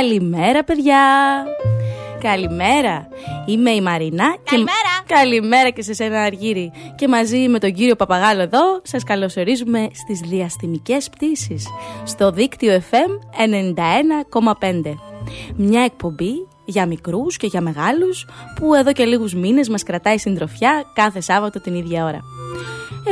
Καλημέρα παιδιά. Καλημέρα. Είμαι η Μαρινά Καλημέρα και... Καλημέρα. Και σε σένα Αργύρι. Και μαζί με τον κύριο Παπαγάλο εδώ Σας καλωσορίζουμε στις διαστημικές πτήσεις Στο δίκτυο FM 91,5 Μια εκπομπή για μικρούς και για μεγάλους Που εδώ και λίγους μήνες μας κρατάει συντροφιά Κάθε Σάββατο την ίδια ώρα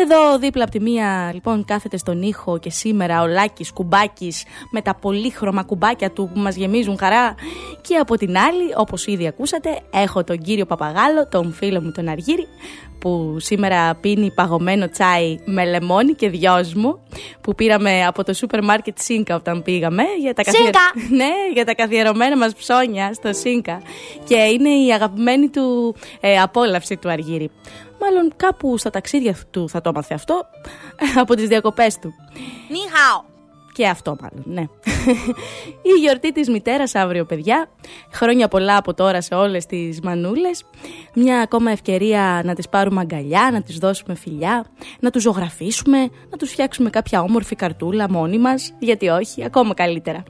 εδώ δίπλα από τη μία λοιπόν κάθεται στον ήχο και σήμερα ο Λάκης Κουμπάκης με τα πολύχρωμα κουμπάκια του που μας γεμίζουν χαρά. Και από την άλλη όπως ήδη ακούσατε έχω τον κύριο Παπαγάλο, τον φίλο μου τον Αργύρι που σήμερα πίνει παγωμένο τσάι με λεμόνι και δυόσμο που πήραμε από το σούπερ μάρκετ Σίνκα όταν πήγαμε για τα, καθιε... ναι, για τα καθιερωμένα μας ψώνια στο Σίνκα. Και είναι η αγαπημένη του ε, απόλαυση του Αργύρι. Μάλλον κάπου στα ταξίδια του θα το έμαθε αυτό από τις διακοπές του. Νιχάο. Και αυτό μάλλον, ναι. Η γιορτή της μητέρας αύριο, παιδιά. Χρόνια πολλά από τώρα σε όλες τις μανούλες. Μια ακόμα ευκαιρία να τις πάρουμε αγκαλιά, να τις δώσουμε φιλιά, να τους ζωγραφίσουμε, να τους φτιάξουμε κάποια όμορφη καρτούλα μόνοι μας, γιατί όχι, ακόμα καλύτερα.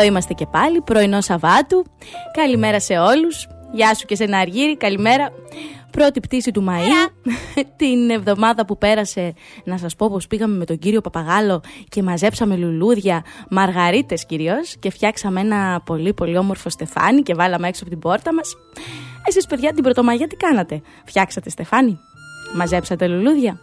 Εδώ είμαστε και πάλι, πρωινό Σαββάτου. Καλημέρα σε όλους. Γεια σου και σε Αργύρι, καλημέρα. Πρώτη πτήση του Μαΐου, την εβδομάδα που πέρασε, να σας πω πως πήγαμε με τον κύριο Παπαγάλο και μαζέψαμε λουλούδια, μαργαρίτες κυρίως και φτιάξαμε ένα πολύ πολύ όμορφο στεφάνι και βάλαμε έξω από την πόρτα μας. Εσείς παιδιά την Πρωτομαγιά τι κάνατε, φτιάξατε στεφάνι, μαζέψατε λουλούδια;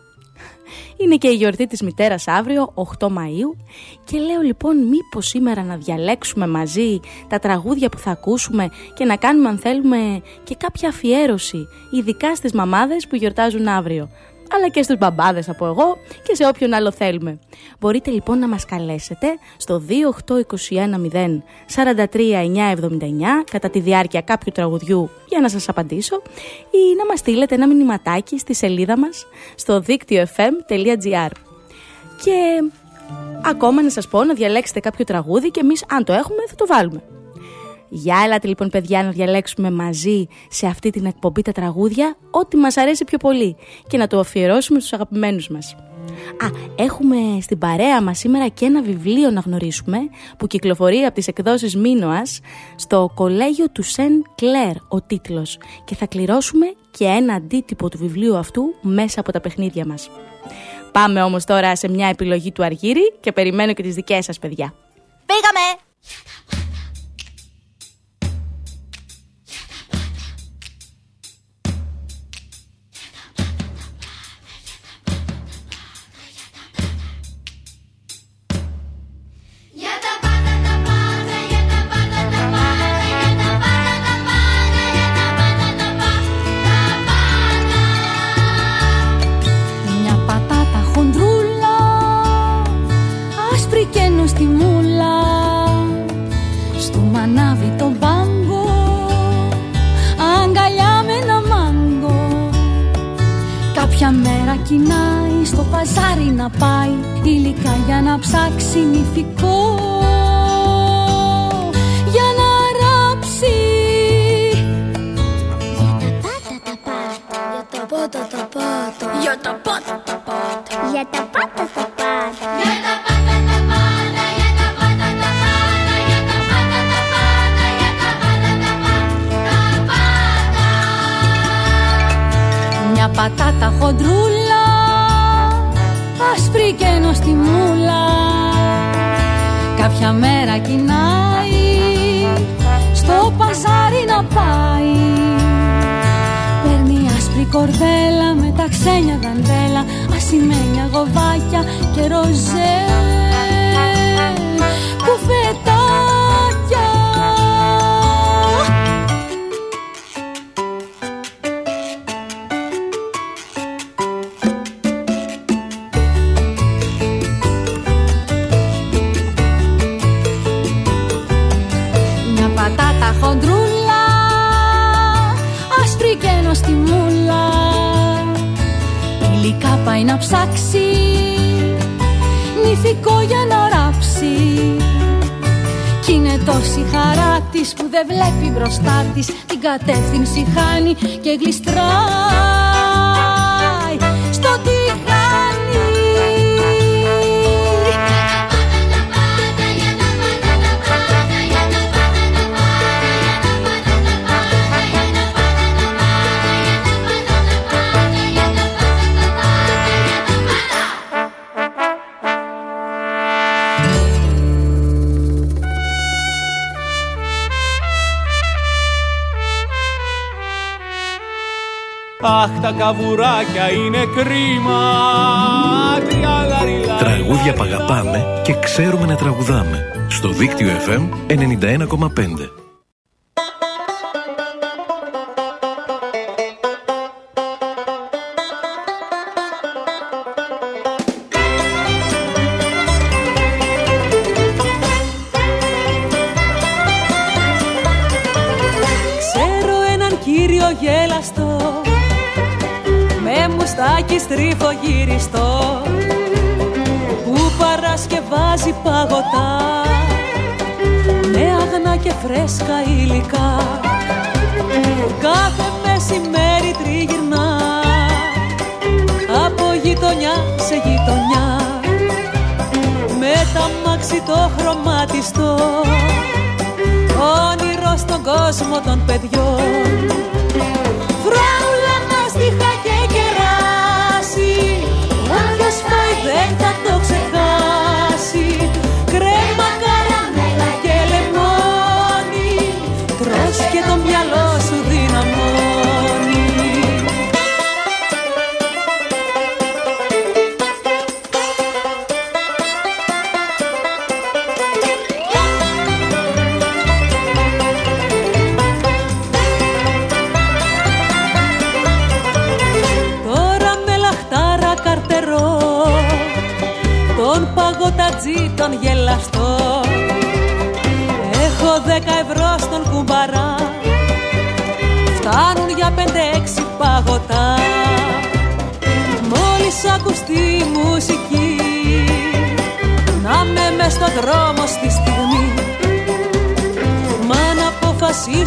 Είναι και η γιορτή της μητέρας αύριο, 8 Μαΐου. Και λέω λοιπόν μήπως σήμερα να διαλέξουμε μαζί τα τραγούδια που θα ακούσουμε και να κάνουμε αν θέλουμε και κάποια αφιέρωση, ειδικά στις μαμάδες που γιορτάζουν αύριο αλλά και στους μπαμπάδες από εγώ και σε όποιον άλλο θέλουμε. Μπορείτε λοιπόν να μας καλέσετε στο 28210 43979 κατά τη διάρκεια κάποιου τραγουδιού για να σας απαντήσω ή να μας στείλετε ένα μηνυματάκι στη σελίδα μας στο δίκτυο fm.gr και ακόμα να σας πω να διαλέξετε κάποιο τραγούδι και εμείς αν το έχουμε θα το βάλουμε. Για έλατε λοιπόν παιδιά να διαλέξουμε μαζί σε αυτή την εκπομπή τα τραγούδια ό,τι μας αρέσει πιο πολύ και να το αφιερώσουμε στους αγαπημένους μας. Α, έχουμε στην παρέα μας σήμερα και ένα βιβλίο να γνωρίσουμε που κυκλοφορεί από τις εκδόσεις Μίνωας στο κολέγιο του Σεν Κλέρ ο τίτλος και θα κληρώσουμε και ένα αντίτυπο του βιβλίου αυτού μέσα από τα παιχνίδια μας. Πάμε όμως τώρα σε μια επιλογή του Αργύρι και περιμένω και τις δικές σας παιδιά. Πήγαμε! Για να ψάξει νηφικό κορδέλα με τα ξένια δαντέλα Ασημένια γοβάκια και ροζέ της Την κατεύθυνση χάνει και γλιστράει τα καβουράκια είναι κρίμα. Τραγούδια παγαπάμε και ξέρουμε να τραγουδάμε. Στο δίκτυο FM 91,5. Παρασκευάζει παγωτά με αγνά και φρέσκα υλικά. Κάθε μεσημέρι τριγυρνά. Από γειτονιά σε γειτονιά. Με τα αμάξι το χρωματιστό όνειρο στον κόσμο των παιδιών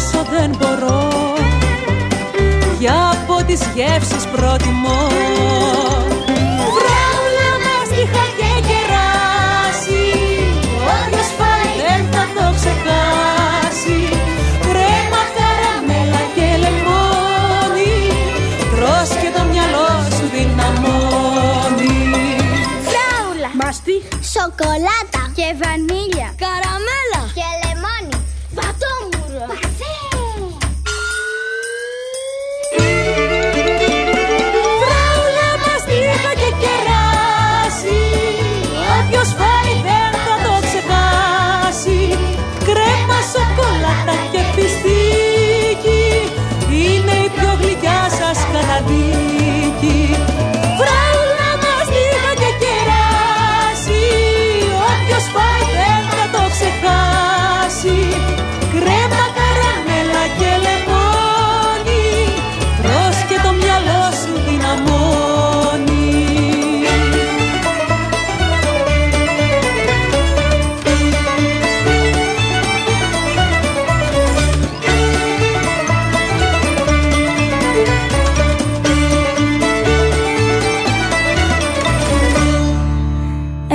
αποφασίσω δεν μπορώ για από τις γεύσεις προτιμώ Φράουλα μας τύχα και κεράσει Όποιος φάει δεν θα το ξεχάσει Κρέμα, καραμέλα και λεμόνι Τρως και το μυαλό σου δυναμώνει Φράουλα. Μαστίχ. Σοκολάτα. Και βανίλια.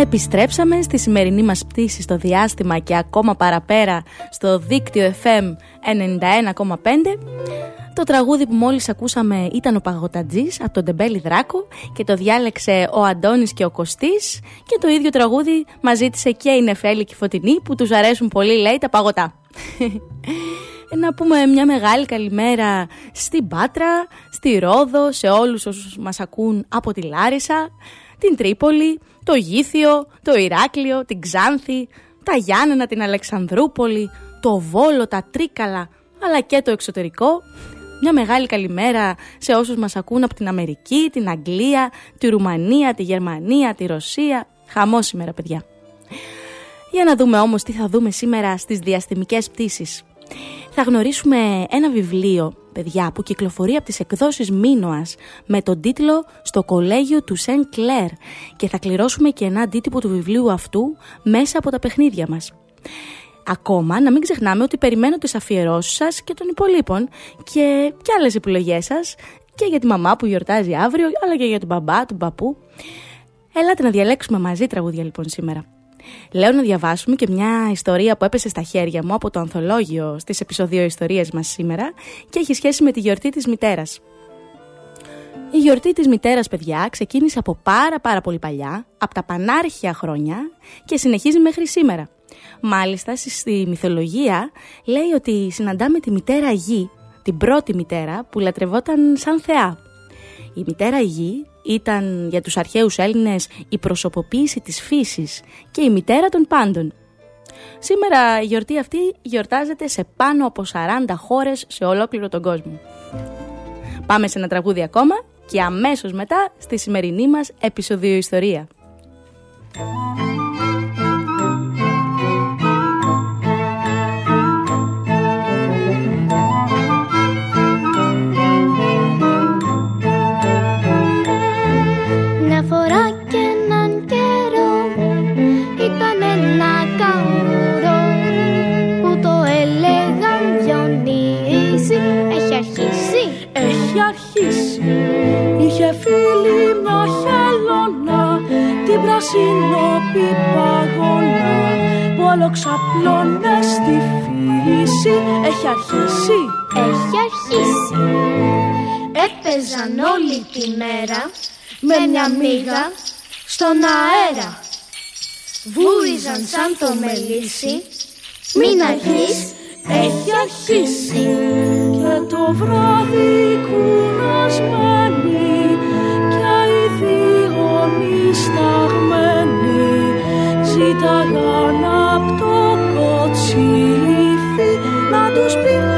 Επιστρέψαμε στη σημερινή μας πτήση στο διάστημα και ακόμα παραπέρα στο δίκτυο FM 91,5. Το τραγούδι που μόλις ακούσαμε ήταν ο Παγωτατζής από τον Τεμπέλη Δράκο και το διάλεξε ο Αντώνης και ο Κωστής και το ίδιο τραγούδι μας ζήτησε και η Νεφέλη και η Φωτεινή που τους αρέσουν πολύ λέει τα παγωτά. Να πούμε μια μεγάλη καλημέρα στην Πάτρα, στη Ρόδο, σε όλους όσους μας ακούν από τη Λάρισα, την Τρίπολη, το Γήθιο, το Ηράκλειο, την Ξάνθη, τα Γιάννενα, την Αλεξανδρούπολη, το Βόλο, τα Τρίκαλα, αλλά και το εξωτερικό. Μια μεγάλη καλημέρα σε όσους μας ακούν από την Αμερική, την Αγγλία, τη Ρουμανία, τη Γερμανία, τη Ρωσία. Χαμό σήμερα, παιδιά. Για να δούμε όμως τι θα δούμε σήμερα στις διαστημικές πτήσεις. Θα γνωρίσουμε ένα βιβλίο, παιδιά, που κυκλοφορεί από τις εκδόσεις Μίνωας με τον τίτλο «Στο κολέγιο του Σεν Κλέρ» και θα κληρώσουμε και ένα αντίτυπο του βιβλίου αυτού μέσα από τα παιχνίδια μας. Ακόμα να μην ξεχνάμε ότι περιμένω τις αφιερώσεις σας και των υπολείπων και, και άλλες επιλογές σας και για τη μαμά που γιορτάζει αύριο αλλά και για τον μπαμπά, τον παππού. Ελάτε να διαλέξουμε μαζί τραγούδια λοιπόν σήμερα. Λέω να διαβάσουμε και μια ιστορία που έπεσε στα χέρια μου από το ανθολόγιο στις επεισοδιο ιστορίες μας σήμερα και έχει σχέση με τη γιορτή της μητέρας. Η γιορτή της μητέρας, παιδιά, ξεκίνησε από πάρα πάρα πολύ παλιά, από τα πανάρχια χρόνια και συνεχίζει μέχρι σήμερα. Μάλιστα, στη μυθολογία λέει ότι συναντάμε τη μητέρα γη, την πρώτη μητέρα που λατρευόταν σαν θεά. Η μητέρα γη ήταν για τους αρχαίους Έλληνες η προσωποποίηση της φύσης και η μητέρα των πάντων. Σήμερα η γιορτή αυτή γιορτάζεται σε πάνω από 40 χώρες σε ολόκληρο τον κόσμο. Πάμε σε ένα τραγούδι ακόμα και αμέσως μετά στη σημερινή μας επεισοδιο ιστορία. Αρχίσει. Έχει αρχίσει. Είχε φίλη μια χελώνα Την πράσινο παγώνα άλλο ξαπλώνε στη φύση. Έχει αρχίσει. Έχει αρχίσει. Έπαιζαν όλη τη μέρα Με μια μύγα στον αέρα. Βούριζαν σαν το μελίσι. Μην αρχίσεις έχει αρχίσει Και το βράδυ κουρασμένη Και οι δίγονοι σταγμένοι Ζήταγαν απ' το κοτσίφι Να τους πει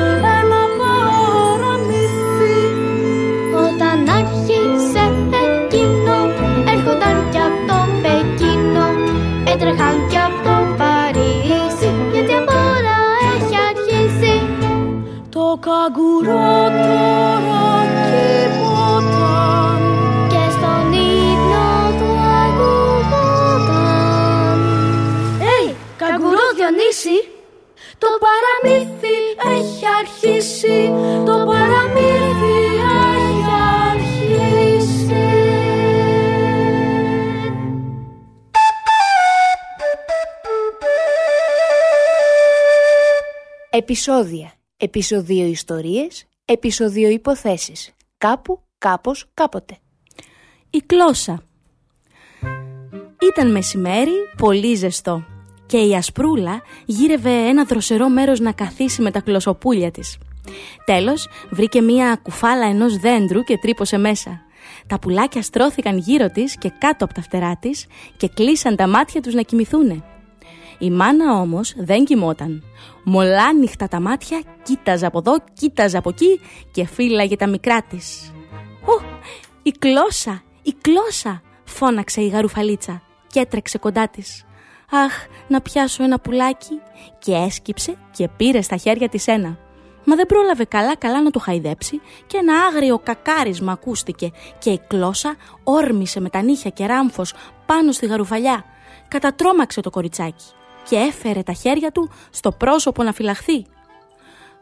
καγκουρό Διονύση Το παραμύθι έχει αρχίσει Το παραμύθι έχει αρχίσει Επισόδια. Επισοδίο ιστορίες. Επισοδίο υποθέσεις. Κάπου, κάπως, κάποτε. Η κλώσσα. Ήταν μεσημέρι, πολύ ζεστό και η Ασπρούλα γύρευε ένα δροσερό μέρος να καθίσει με τα κλωσοπούλια της. Τέλος, βρήκε μία κουφάλα ενός δέντρου και τρύπωσε μέσα. Τα πουλάκια στρώθηκαν γύρω της και κάτω από τα φτερά της και κλείσαν τα μάτια τους να κοιμηθούνε. Η μάνα όμως δεν κοιμόταν. Μολά νύχτα τα μάτια, κοίταζε από εδώ, κοίταζε από εκεί και φύλαγε τα μικρά της. «Ω, η κλώσσα, η κλώσσα», φώναξε η γαρουφαλίτσα και έτρεξε κοντά της. «Αχ, να πιάσω ένα πουλάκι» και έσκυψε και πήρε στα χέρια της ένα. Μα δεν πρόλαβε καλά καλά να το χαϊδέψει και ένα άγριο κακάρισμα ακούστηκε και η κλώσσα όρμησε με τα νύχια και ράμφος πάνω στη γαρουφαλιά. Κατατρώμαξε το κοριτσάκι και έφερε τα χέρια του στο πρόσωπο να φυλαχθεί.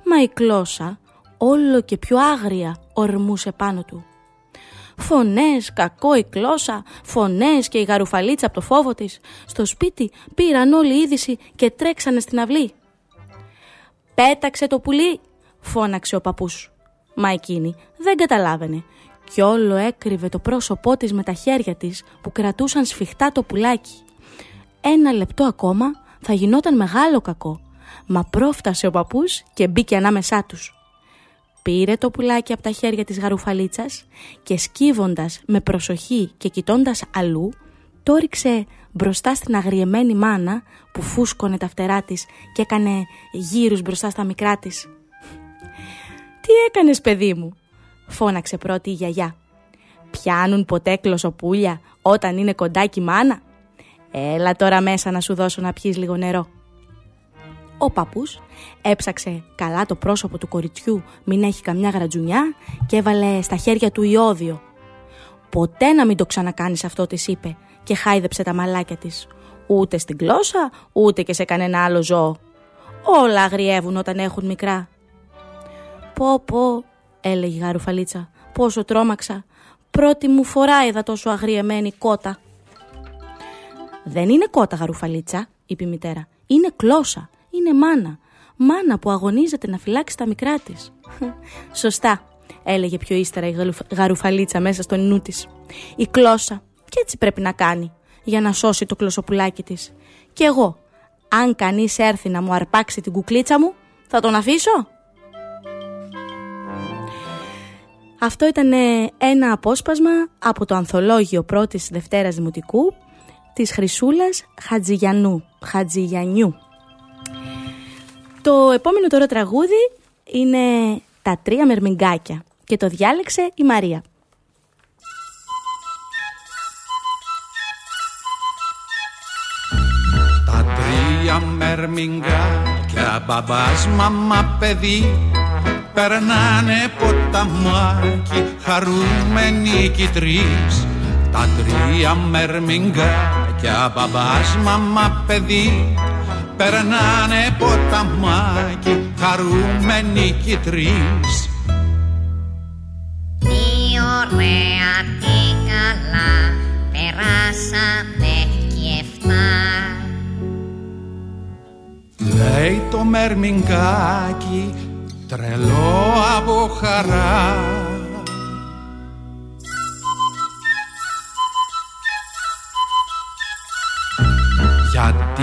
Μα η κλώσσα όλο και πιο άγρια ορμούσε πάνω του. Φωνές, κακό η κλώσσα, φωνές και η γαρουφαλίτσα από το φόβο της. Στο σπίτι πήραν όλη είδηση και τρέξανε στην αυλή. «Πέταξε το πουλί», φώναξε ο παππούς. Μα εκείνη δεν καταλάβαινε κι όλο έκρυβε το πρόσωπό της με τα χέρια της που κρατούσαν σφιχτά το πουλάκι. Ένα λεπτό ακόμα θα γινόταν μεγάλο κακό, μα πρόφτασε ο παππούς και μπήκε ανάμεσά τους. Πήρε το πουλάκι από τα χέρια της γαρουφαλίτσας και σκύβοντας με προσοχή και κοιτώντας αλλού, το ρίξε μπροστά στην αγριεμένη μάνα που φούσκωνε τα φτερά της και έκανε γύρους μπροστά στα μικρά της. «Τι έκανες παιδί μου» φώναξε πρώτη η γιαγιά. «Πιάνουν ποτέ κλωσοπούλια όταν είναι κοντάκι μάνα» Έλα τώρα μέσα να σου δώσω να πιείς λίγο νερό. Ο παππούς έψαξε καλά το πρόσωπο του κοριτσιού μην έχει καμιά γρατζουνιά και έβαλε στα χέρια του ιόδιο. Ποτέ να μην το ξανακάνεις αυτό της είπε και χάιδεψε τα μαλάκια της. Ούτε στην γλώσσα ούτε και σε κανένα άλλο ζώο. Όλα αγριεύουν όταν έχουν μικρά. Πω πω έλεγε η γαρουφαλίτσα πόσο τρόμαξα. Πρώτη μου φορά είδα τόσο αγριεμένη κότα. Δεν είναι κότα γαρουφαλίτσα, είπε η μητέρα. Είναι κλώσσα. Είναι μάνα. Μάνα που αγωνίζεται να φυλάξει τα μικρά της. Σωστά, έλεγε πιο ύστερα η γαρουφαλίτσα μέσα στο νου της. Η κλώσσα. Και έτσι πρέπει να κάνει για να σώσει το κλωσοπουλάκι της. Και εγώ, αν κανείς έρθει να μου αρπάξει την κουκλίτσα μου, θα τον αφήσω; Αυτό ήταν ένα απόσπασμα από το ανθολόγιο πρώτης Δευτέρας Δημοτικού της Χρυσούλας Χατζηγιανού, Χατζηγιανιού. Το επόμενο τώρα τραγούδι είναι «Τα τρία μερμηγκάκια» και το διάλεξε η Μαρία. Τα τρία μερμηγκάκια, μπαμπάς, μαμά, παιδί Περνάνε ποταμάκι, χαρούμενοι κι τρεις Τα τρία μερμηγκάκια κι μπαμπάς, μαμά, παιδί περνάνε ποταμάκι χαρούμενοι κι τρεις. Τι ωραία, τι καλά περάσαμε κι εφτά. Λέει το μερμιγκάκι τρελό από χαρά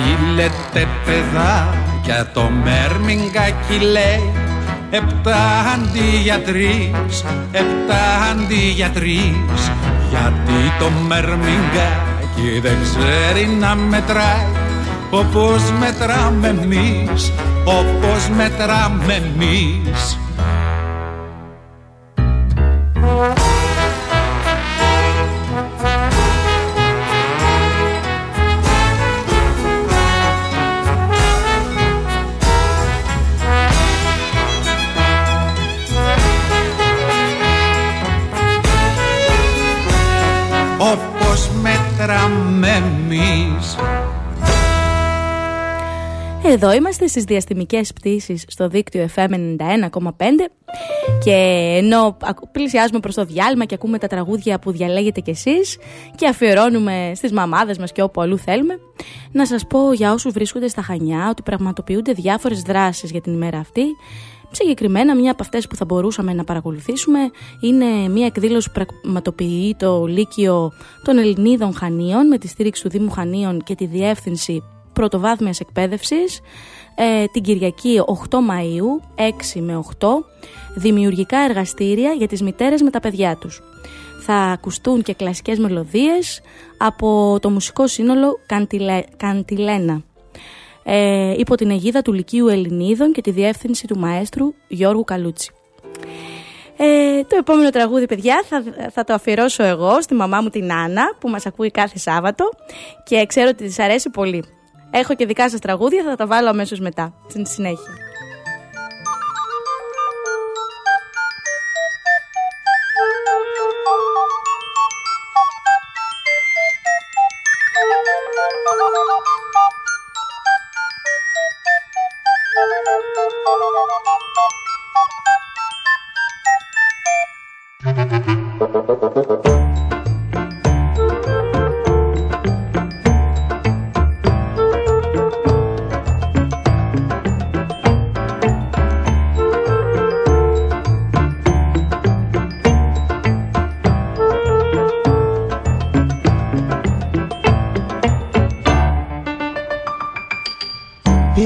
Γιατί λέτε παιδάκια το μερμιγκάκι λέει Επτά αντί για τρεις, επτά αντί για τρεις Γιατί το μερμιγκάκι δεν ξέρει να μετράει όπως μετράμε εμείς, όπως μετράμε εμείς μετράμε εμείς. Εδώ είμαστε στις διαστημικές πτήσεις στο δίκτυο FM 91,5 και ενώ πλησιάζουμε προς το διάλειμμα και ακούμε τα τραγούδια που διαλέγετε κι εσείς και αφιερώνουμε στις μαμάδες μας και όπου αλλού θέλουμε να σας πω για όσους βρίσκονται στα Χανιά ότι πραγματοποιούνται διάφορες δράσεις για την ημέρα αυτή Συγκεκριμένα, μια από αυτές που θα μπορούσαμε να παρακολουθήσουμε είναι μια εκδήλωση που πραγματοποιεί το Λύκειο των Ελληνίδων Χανίων με τη στήριξη του Δήμου Χανίων και τη Διεύθυνση Πρωτοβάθμιας Εκπαίδευσης ε, την Κυριακή 8 Μαΐου 6 με 8 δημιουργικά εργαστήρια για τις μητέρες με τα παιδιά τους. Θα ακουστούν και κλασικές μελωδίες από το μουσικό σύνολο Καντιλένα ε, υπό την αιγίδα του Λυκείου Ελληνίδων και τη διεύθυνση του μαέστρου Γιώργου Καλούτσι. Ε, το επόμενο τραγούδι, παιδιά, θα, θα το αφιερώσω εγώ στη μαμά μου την Άννα, που μας ακούει κάθε Σάββατο και ξέρω ότι της αρέσει πολύ. Έχω και δικά σας τραγούδια, θα τα βάλω αμέσως μετά, στην συνέχεια. Thank you.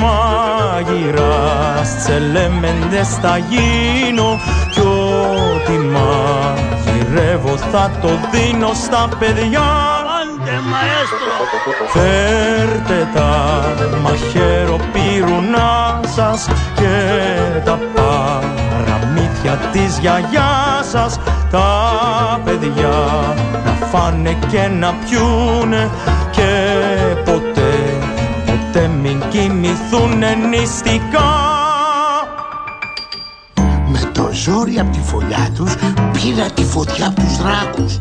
Μάγειρας τσελέμεντες θα γίνω. Κι ό,τι μαγειρεύω θα το δίνω στα παιδιά. Άντε μαέστρο. Φέρτε τα μαχαίρο πυρουνά σας Και τα παραμύθια της γιαγιάς σας. Τα παιδιά να φάνε και να πιούνε Και ποτέ ποτέ μην κοιμηθούν νηστικά. Με το ζόρι απ' τη φωλιά τους πήρα τη φωτιά απ' τους δράκους.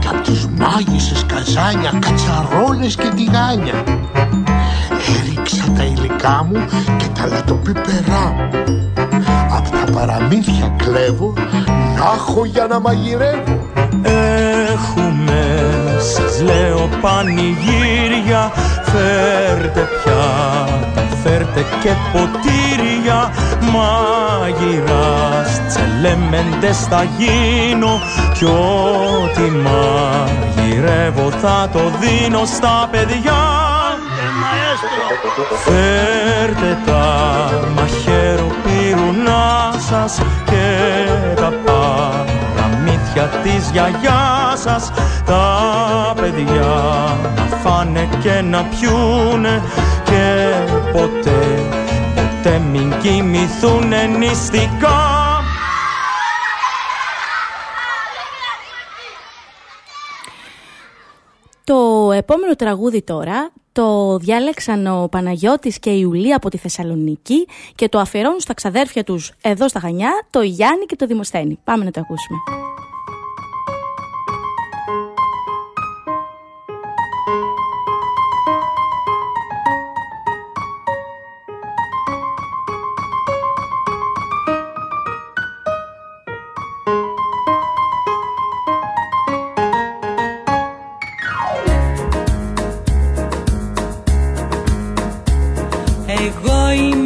Και απ' τις μάγισσες καζάνια, κατσαρόλες και τηγάνια. Έριξα τα υλικά μου και τα λατοπίπερά μου Απ' τα παραμύθια κλέβω να έχω για να μαγειρεύω. Έχουμες, σας λέω πανηγύρια Φέρτε πια, φέρτε και ποτήρια Μάγειρας, τσελέμεντες θα γίνω Κι ό,τι μαγειρεύω θα το δίνω στα παιδιά. Φέρτε τα μαχαίρο πυρουνά σας και τα παραμύθια της γιαγιάς σας. Τα παιδιά να φάνε και να πιούνε και ποτέ, ποτέ μην κοιμηθούν νηστικά Το επόμενο τραγούδι τώρα το διάλεξαν ο Παναγιώτης και η Ιουλία από τη Θεσσαλονίκη και το αφιερώνουν στα ξαδέρφια τους εδώ στα Χανιά, το Γιάννη και το Δημοσθένη. Πάμε να το ακούσουμε. time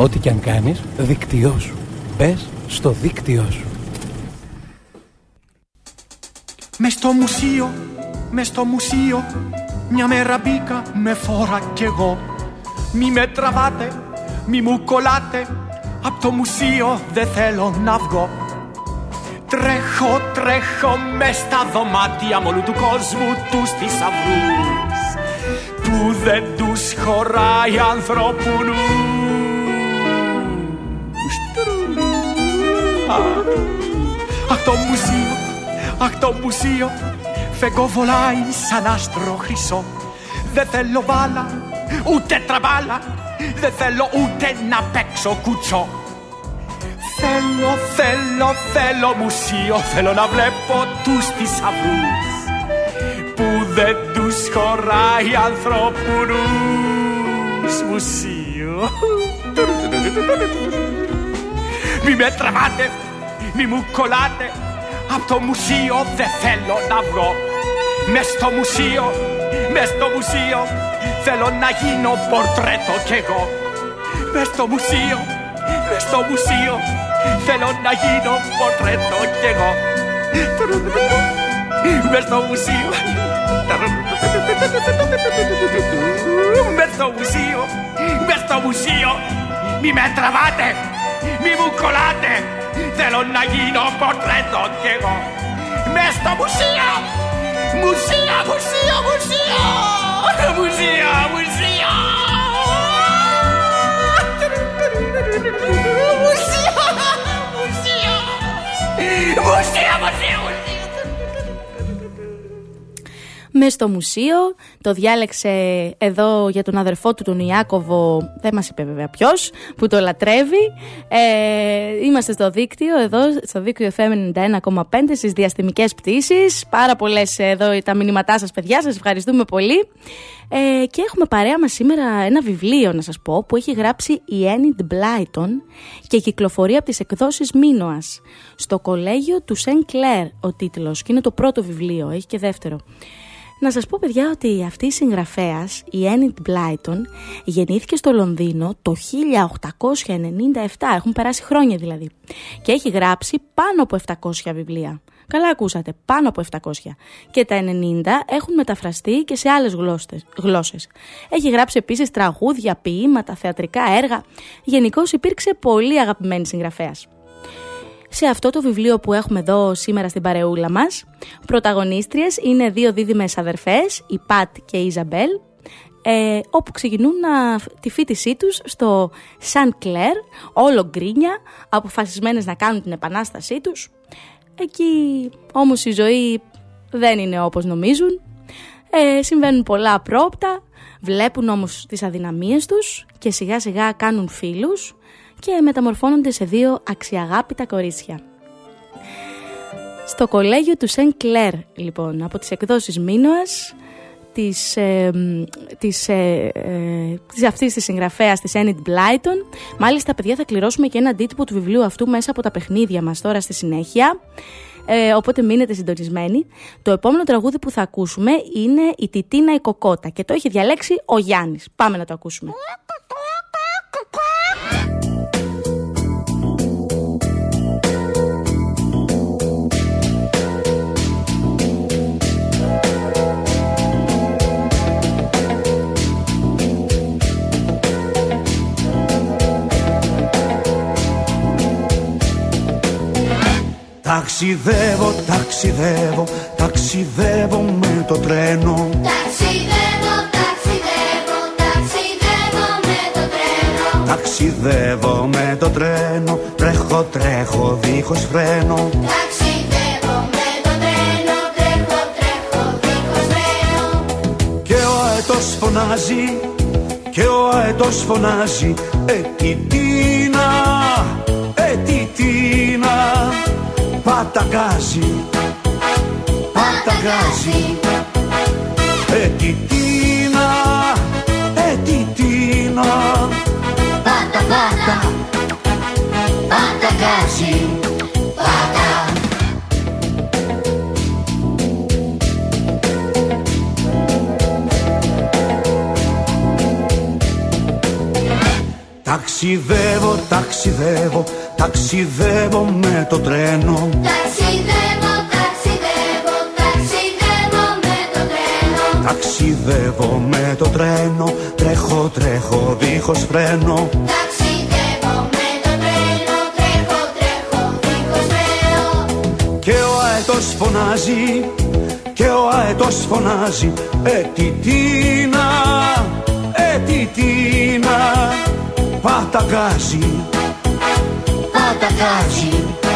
Ό,τι και αν κάνεις, δίκτυό σου. Μπες στο δίκτυό σου. Μες στο μουσείο, μες στο μουσείο Μια μέρα μπήκα με φόρα κι εγώ Μη με τραβάτε, μη μου κολλάτε Απ' το μουσείο δεν θέλω να βγω Τρέχω, τρέχω μες στα δωμάτια όλου του κόσμου τους θησαυρούς Που δεν τους χωράει ανθρώπου Αχ το μουσείο, αχ το μουσείο. Φεγγό βολάει σαν άστρο χρυσό. Δεν θέλω μπάλα, ούτε τραμπάλα. Δεν θέλω ούτε να παίξω κουτσό. Θέλω, θέλω, θέλω μουσείο. Θέλω να βλέπω τους θησαυρούς Που δεν τους χωράει ανθρώπου νους Μουσείο Μη με τραβάτε, μη μου κολλάτε Απ' το μουσείο δεν θέλω να βγω Μες στο μουσείο, μες στο μουσείο Θέλω να γίνω πορτρέτο κι εγώ Μες στο μουσείο, μες στο μουσείο Θέλω να γίνω πορτρέτο κι εγώ Μες στο μουσείο Μες στο μουσείο, μες στο μουσείο, μη με τραβάτε, μη μου κολλάτε, θέλω να γίνω πορτρέτο κι εγώ. Μες στο μουσείο, μουσείο, μουσείο, μουσείο, μουσείο, μουσείο. Μες στο μουσείο. Το διάλεξε εδώ για τον αδερφό του τον Ιάκωβο, δεν μας είπε βέβαια ποιος, που το λατρεύει. Ε, είμαστε στο δίκτυο, εδώ στο δίκτυο FM 91,5 στις διαστημικές πτήσεις. Πάρα πολλές εδώ τα μηνύματά σας παιδιά, σας ευχαριστούμε πολύ. Ε, και έχουμε παρέα μας σήμερα ένα βιβλίο να σας πω που έχει γράψει η Enid Blyton και κυκλοφορεί από τις εκδόσεις Μίνωας. Στο κολέγιο του Σεν Κλέρ ο τίτλος και είναι το πρώτο βιβλίο, έχει και δεύτερο. Να σας πω παιδιά ότι αυτή η συγγραφέας, η Enid Blyton, γεννήθηκε στο Λονδίνο το 1897, έχουν περάσει χρόνια δηλαδή, και έχει γράψει πάνω από 700 βιβλία. Καλά ακούσατε, πάνω από 700. Και τα 90 έχουν μεταφραστεί και σε άλλες γλώσσες. Έχει γράψει επίσης τραγούδια, ποίηματα, θεατρικά έργα. Γενικώς υπήρξε πολύ αγαπημένη συγγραφέας σε αυτό το βιβλίο που έχουμε εδώ σήμερα στην παρεούλα μας. Πρωταγωνίστριες είναι δύο δίδυμες αδερφές, η Πατ και η Ιζαμπέλ, ε, όπου ξεκινούν να, τη φίτησή τους στο Σαν Κλέρ, όλο γκρίνια, αποφασισμένες να κάνουν την επανάστασή τους. Εκεί όμως η ζωή δεν είναι όπως νομίζουν. Ε, συμβαίνουν πολλά απρόπτα, βλέπουν όμως τις αδυναμίες τους και σιγά σιγά κάνουν φίλους και μεταμορφώνονται σε δύο αξιαγάπητα κορίτσια. Στο κολέγιο του Σεν Κλέρ, λοιπόν, από τις εκδόσεις Μίνωας, της, ε, της, ε, ε, της αυτής της συγγραφέας της Enid Blyton. Μάλιστα, παιδιά, θα κληρώσουμε και ένα αντίτυπο του βιβλίου αυτού μέσα από τα παιχνίδια μας τώρα στη συνέχεια. Ε, οπότε μείνετε συντονισμένοι. Το επόμενο τραγούδι που θα ακούσουμε είναι η Τιτίνα η Κοκότα και το έχει διαλέξει ο Γιάννης. Πάμε να το ακούσουμε. Ταξιδεύω, ταξιδεύω, ταξιδεύω με το τρένο. Ταξιδεύω, ταξιδεύω, ταξιδεύω με το τρένο. Ταξιδεύω με το τρένο, τρέχω, τρέχω δίχως φρένο. Ταξιδεύω με το τρένο, τρέχω, τρέχω δίχως φρένο. Και ο αετός φωνάζει, και ο αετός φωνάζει Ε, τι τίνα, ε, τι τίνα Πάτα γκάζι, πάτα γκάζι Ε, τι τίνα, ε, τι τίνα Πάτα, πάτα, πάτα γκάζι, πάτα Ταξιδεύω, ταξιδεύω, ταξιδεύω με το τρένο. Ταξιδεύω, ταξιδεύω, ταξιδεύω με το τρένο. Ταξιδεύω με το τρένο, τρέχω, τρέχω δίχως φρένο. Ταξιδεύω με το τρένο, τρέχω, τρέχω δίχως φρένο. Και ο αετός φωνάζει, και ο αετός φωνάζει Ε, τι τίνα, ε, τι τίνα Πάτα Versace.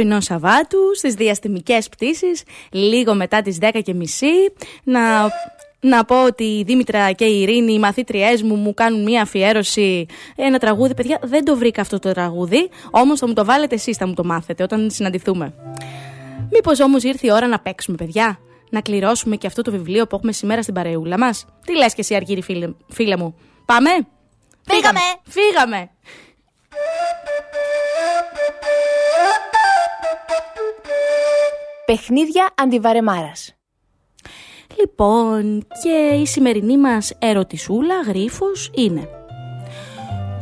Πρωινό Σαββάτου, στις διαστημικές πτήσεις, λίγο μετά τις 10 και μισή, να, να πω ότι η Δήμητρα και η Ειρήνη, οι μαθήτριές μου, μου κάνουν μία αφιέρωση, ένα τραγούδι. Παιδιά, δεν το βρήκα αυτό το τραγούδι, όμως θα μου το βάλετε εσείς, θα μου το μάθετε όταν συναντηθούμε. Μήπως όμως ήρθε η ώρα να παίξουμε, παιδιά, να κληρώσουμε και αυτό το βιβλίο που έχουμε σήμερα στην παρεούλα μας; Τι λες και εσύ, Αργύρι φίλε, φίλε μου, πάμε; Φύγαμε! Φύγαμε! Παιχνίδια αντιβαρεμάρας. Λοιπόν, και η σημερινή μας ερωτησούλα, γρίφος, είναι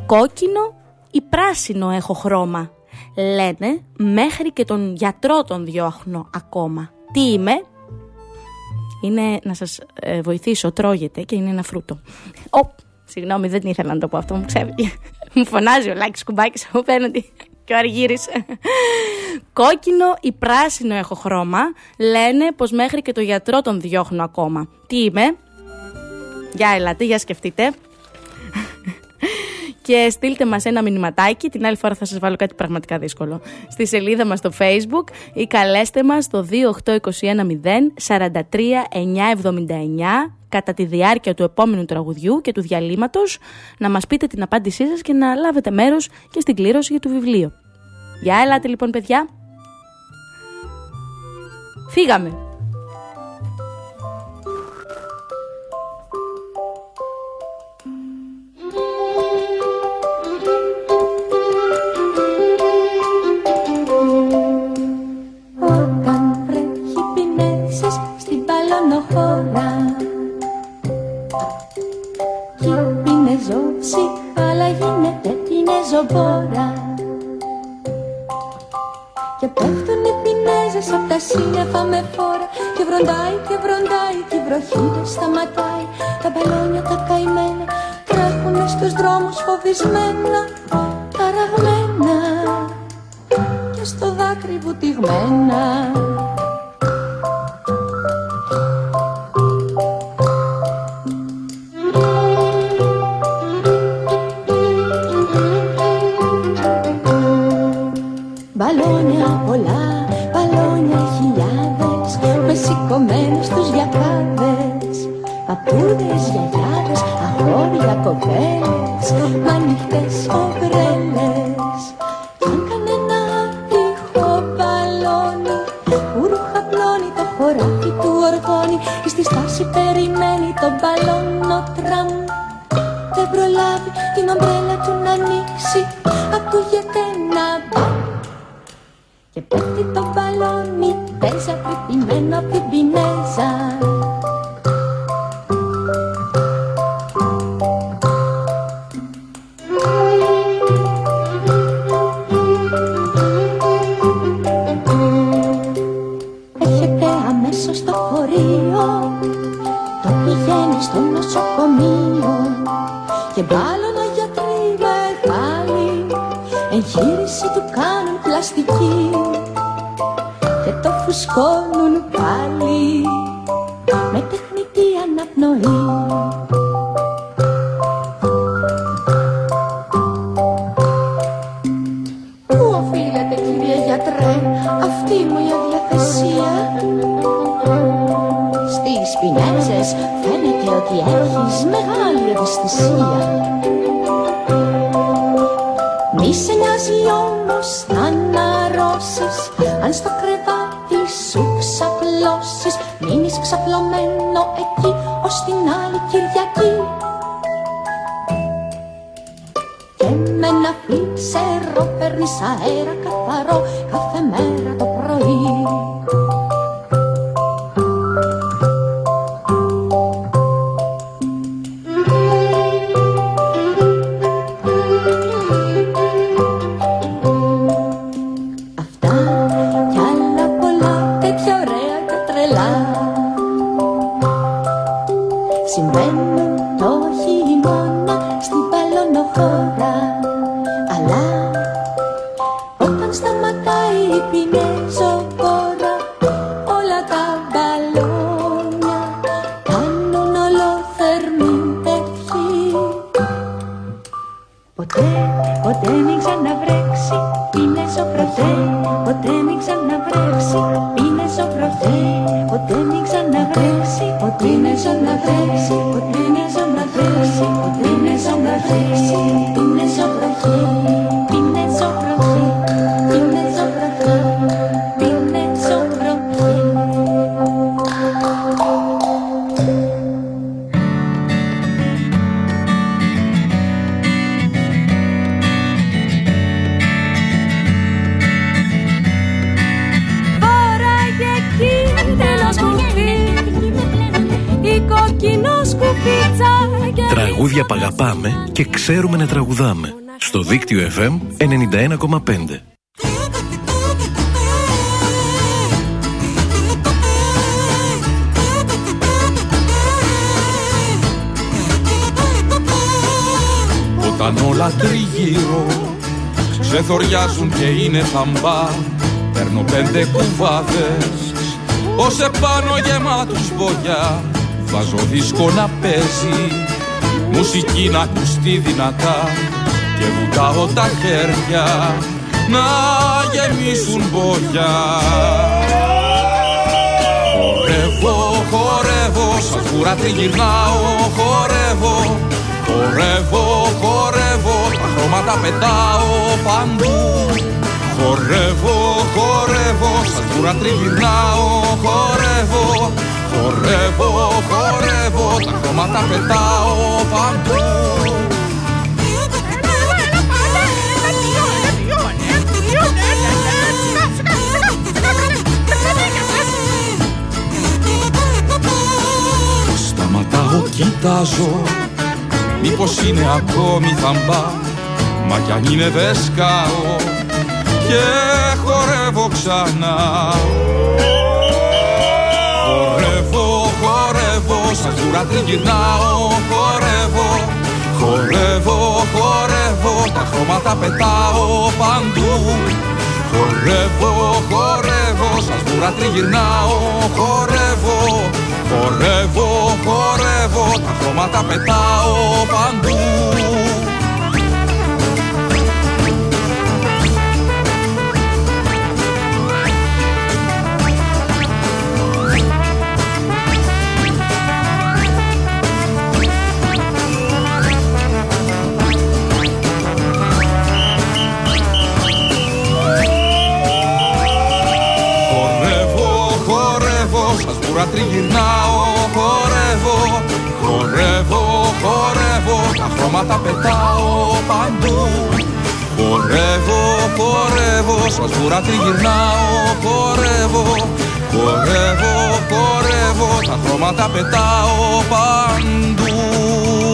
Κόκκινο ή πράσινο έχω χρώμα; Λένε μέχρι και τον γιατρό τον διώχνω ακόμα. Τι είμαι; Είναι να σας ε, βοηθήσω, τρώγεται και είναι ένα φρούτο. Ω, συγγνώμη δεν ήθελα να το πω αυτό, μου ξέφυγε. μου φωνάζει ο Λάκης Κουμπάκης από απέναντι και ο Αργύρης. Κόκκινο ή πράσινο έχω χρώμα. Λένε πως μέχρι και το γιατρό τον διώχνω ακόμα. Τι είμαι; Για ελάτε, για σκεφτείτε και στείλτε μας ένα μηνυματάκι. Την άλλη φορά θα σας βάλω κάτι πραγματικά δύσκολο. Στη σελίδα μας στο facebook ή καλέστε μας στο 28210 κατά τη διάρκεια του επόμενου τραγουδιού και του διαλύματος να μας πείτε την απάντησή σας και να λάβετε μέρος και στην κλήρωση για το βιβλίο. Για ελάτε λοιπόν παιδιά. Φύγαμε. when Στο δίκτυο FM 91,5. Όταν όλα τριγύρω ξεθοριάζουν και είναι θαμπά. Παίρνω πέντε κουβάδες ως επάνω γεμάτους μπογιά. Βάζω δίσκο να παίζει Μουσική να ακουστεί δυνατά Και βουτάω τα χέρια Να γεμίσουν μπογιά Χορεύω, χορεύω Σαν φούρα τριγυρνάω Χορεύω, χορεύω, χορεύω Τα χρώματα πετάω παντού. Χορεύω, χορεύω, σαν φούρα τριγυρνάω, χορεύω. Χορεύω, χορεύω, τα χρώματα πετάω παντού Σταματάω, κοιτάζω, μήπως είναι ακόμη θαμπά Μα κι αν είναι δεν σκάω και χορεύω ξανά. Χορεύω, χορεύω, σαν φούρα τριγυρνάω Χορεύω, χορεύω, χορεύω Τα χρώματα πετάω παντού Χορεύω, χορεύω, σαν φούρα τριγυρνάω. Χορεύω, χορεύω, χορεύω Τα χρώματα πετάω παντού Τα χρώματα πετάω παντού. Χορεύω, χορεύω, σαν σβουρά τριγυρνάω Χορεύω, χορεύω, χορεύω Τα χρώματα πετάω παντού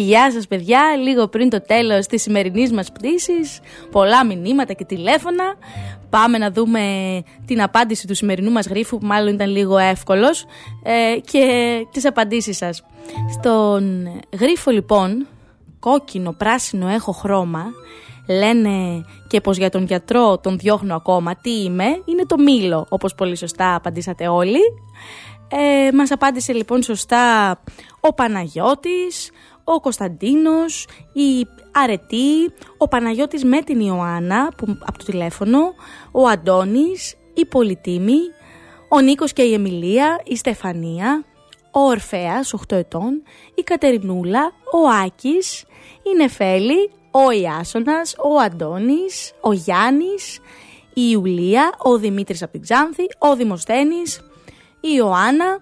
Γεια σας παιδιά, λίγο πριν το τέλος της σημερινής μας πτήσης, πολλά μηνύματα και τηλέφωνα. Πάμε να δούμε την απάντηση του σημερινού μας γρίφου που μάλλον ήταν λίγο εύκολος ε, και τις απαντήσεις σας. Στον γρίφο λοιπόν, κόκκινο, πράσινο έχω χρώμα, λένε και πως για τον γιατρό τον διώχνω ακόμα, τι είμαι, είναι το μήλο, όπως πολύ σωστά απαντήσατε όλοι. Ε, μας απάντησε λοιπόν σωστά ο Παναγιώτης, ο Κωνσταντίνος, η Αρετή, ο Παναγιώτης με την Ιωάννα που, από το τηλέφωνο, ο Αντώνης, η Πολυτίμη, ο Νίκος και η Εμιλία, η Στεφανία, ο Ορφέας, 8 ετών, η Κατερινούλα, ο Άκης, η Νεφέλη, ο Ιάσονας, ο Αντώνης, ο Γιάννης, η Ιουλία, ο Δημήτρης από την Ξάνθη, ο Δημοσθένης, η Ιωάννα,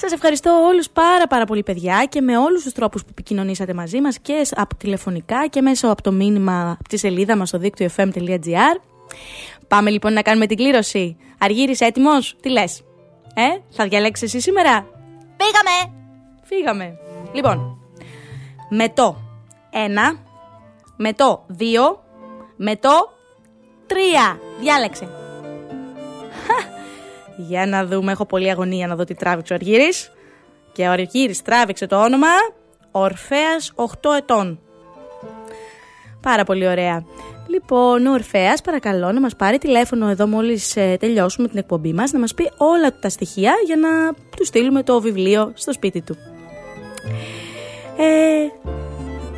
Σας ευχαριστώ όλους πάρα πάρα πολύ, παιδιά, και με όλους τους τρόπους που επικοινωνήσατε μαζί μας και από τηλεφωνικά και μέσω από το μήνυμα από τη σελίδα μας στο δίκτυο fm.gr. Πάμε λοιπόν να κάνουμε την κλήρωση. Αργύρι, έτοιμος, τι λες; Ε, θα διαλέξεις εσύ σήμερα; Πήγαμε! Φύγαμε. Λοιπόν, με το 1, με το 2, με το 3. Διάλεξε. Για να δούμε, έχω πολύ αγωνία να δω τι τράβηξε ο Αργύρης. Και ο Αργύρης τράβηξε το όνομα Ορφέας 8 ετών. Πάρα πολύ ωραία. Λοιπόν, ο Ορφέας παρακαλώ να μας πάρει τηλέφωνο εδώ μόλις ε, τελειώσουμε την εκπομπή μας, να μας πει όλα τα στοιχεία για να του στείλουμε το βιβλίο στο σπίτι του. Ε,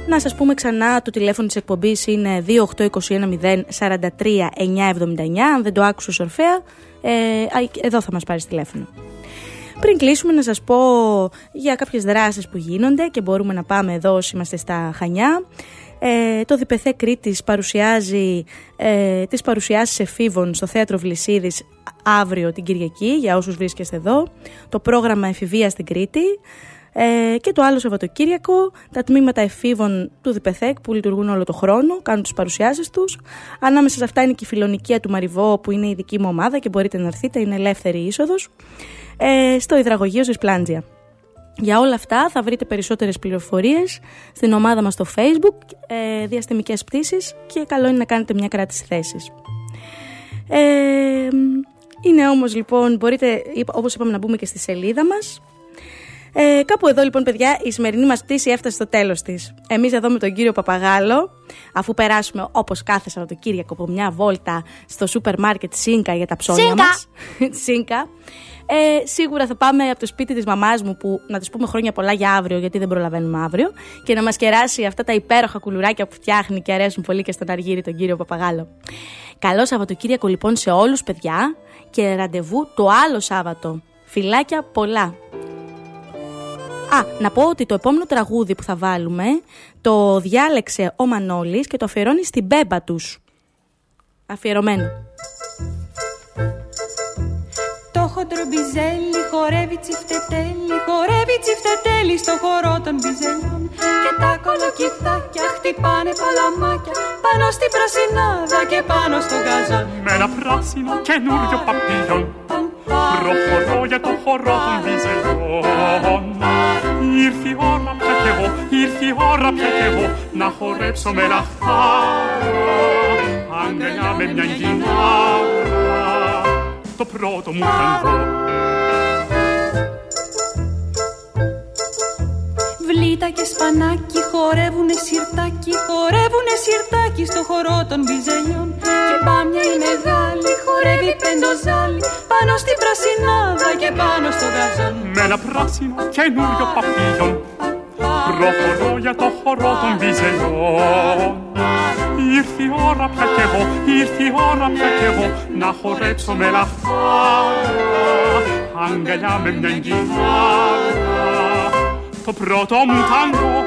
να σας πούμε ξανά, το τηλέφωνο της εκπομπής είναι 28210 43 979. Αν δεν το άκουσες Ορφέα, ε, εδώ θα μας πάρεις τηλέφωνο. Πριν κλείσουμε να σας πω για κάποιες δράσεις που γίνονται και μπορούμε να πάμε εδώ όσοι είμαστε στα Χανιά. Ε, το Διπεθέ Κρήτης παρουσιάζει ε, τις παρουσιάσεις εφήβων στο Θέατρο Βλυσίδης αύριο την Κυριακή για όσους βρίσκεστε εδώ. Το πρόγραμμα εφηβεία στην Κρήτη. Ε, και το άλλο Σαββατοκύριακο, τα τμήματα εφήβων του Διπεθέκ που λειτουργούν όλο το χρόνο, κάνουν τις παρουσιάσεις τους. Ανάμεσα σε αυτά είναι και η φιλονικία του Μαριβό που είναι η δική μου ομάδα και μπορείτε να έρθετε, είναι ελεύθερη είσοδος. Ε, στο υδραγωγείο της Πλάντζια. Για όλα αυτά θα βρείτε περισσότερες πληροφορίες στην ομάδα μας στο facebook, ε, διαστημικές πτήσεις και καλό είναι να κάνετε μια κράτηση θέσης. Ε, είναι όμως λοιπόν, μπορείτε όπως είπαμε να μπούμε και στη σελίδα μας. Ε, κάπου εδώ λοιπόν παιδιά η σημερινή μας πτήση έφτασε στο τέλος της. Εμείς εδώ με τον κύριο Παπαγάλο, αφού περάσουμε όπως κάθε Σαββατοκύριακο από μια βόλτα στο σούπερ μάρκετ Σίνκα για τα ψώνια Σίνκα. μας. Σίνκα. Ε, σίγουρα θα πάμε από το σπίτι της μαμάς μου που να της πούμε χρόνια πολλά για αύριο γιατί δεν προλαβαίνουμε αύριο και να μας κεράσει αυτά τα υπέροχα κουλουράκια που φτιάχνει και αρέσουν πολύ και στον Αργύρι τον κύριο Παπαγάλο. Καλό Σαββατοκύριακο λοιπόν σε όλους παιδιά και ραντεβού το άλλο Σάββατο. Φιλάκια πολλά. Α, να πω ότι το επόμενο τραγούδι που θα βάλουμε το διάλεξε ο Μανώλης και το αφιερώνει στην μπέμπα τους. Αφιερωμένο. Το χοντρό μπιζέλι χορεύει τσιφτετέλι, χορεύει τσιφτετέλι στο χορό των μπιζελιών. Και τα κολοκυθάκια χτυπάνε παλαμάκια πάνω στην πρασινάδα και πάνω στο γκαζόν. Με ένα πράσινο καινούριο παπίλιον προχωρώ για το χορό των μπιζελιών. Ήρθε η ώρα πια κι εγώ, ήρθε η ώρα πια κι εγώ να χορέψω με λαχτάρα αγκαλιά με μια γυνάρα το πρώτο μου ταγκό. Βλήτα και σπανάκι χορεύουνε σιρτάκι, χορεύουνε σιρτάκι στο χορό των μπιζελιών. Και πάμια η μεγάλη χορεύει πεντοζάλι πάνω στην πρασινάδα και πάνω στο γαζόν. Με ένα πράσινο καινούριο παπίλιον προχωρώ για το χορό των μπιζελιών. Ήρθε η ώρα πια κι εγώ, ήρθε η ώρα πια κι εγώ να χορέψω με λαχτάρα αγκαλιά με μια γυνάρα το πρώτο μου τάγκο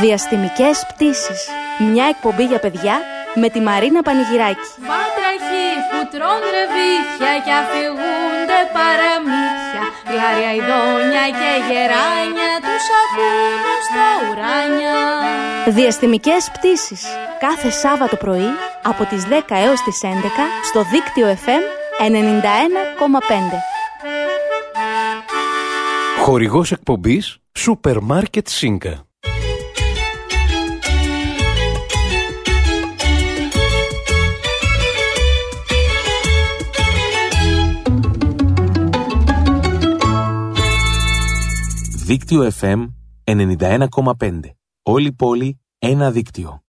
Διαστημικές πτήσεις. Μια εκπομπή για παιδιά με τη Μαρίνα Πανηγυράκη. Βάτραχοι που τρών ρεβίθια και αφηγούνται παραμύθια Γλάρια ειδόνια και γεράνια τους ακούνε στα ουράνια Διαστημικές πτήσεις. Κάθε Σάββατο πρωί από τις 10 έως τις 11 στο δίκτυο FM 91,5. Χορηγός εκπομπής Σούπερ Μάρκετ Σίνκα. Δίκτυο FM 91,5. Όλη πόλη, ένα δίκτυο.